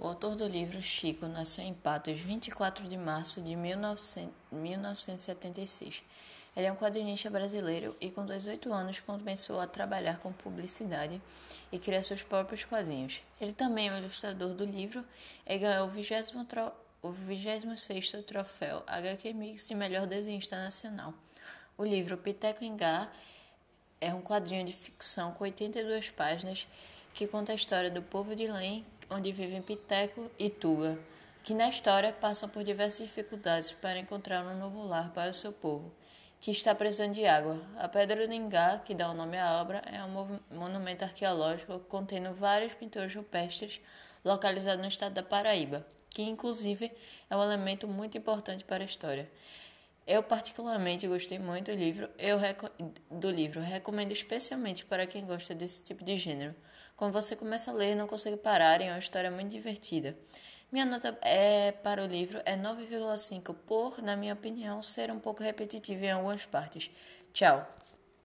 O autor do livro, Chico, nasceu em Patos 24 de março de 1976. Ele é um quadrinista brasileiro e, com 18 anos, começou a trabalhar com publicidade e criar seus próprios quadrinhos. Ele também é o ilustrador do livro e ganhou o 26 o 26º troféu HQ Mix de melhor desenhista nacional. O livro Piteco Engá é um quadrinho de ficção com 82 páginas que conta a história do povo de Lém onde vivem Piteco e Tuga, que na história passam por diversas dificuldades para encontrar um novo lar para o seu povo, que está precisando de água. A Pedra do Ingá, que dá o nome à obra, é um monumento arqueológico contendo várias pinturas rupestres localizado no estado da Paraíba, que inclusive é um elemento muito importante para a história. Eu particularmente gostei muito do livro, eu do livro. Recomendo especialmente para quem gosta desse tipo de gênero. Quando você começa a ler, não consegue parar, é uma história muito divertida. Minha nota é para o livro é 9,5 por, na minha opinião, ser um pouco repetitivo em algumas partes. Tchau.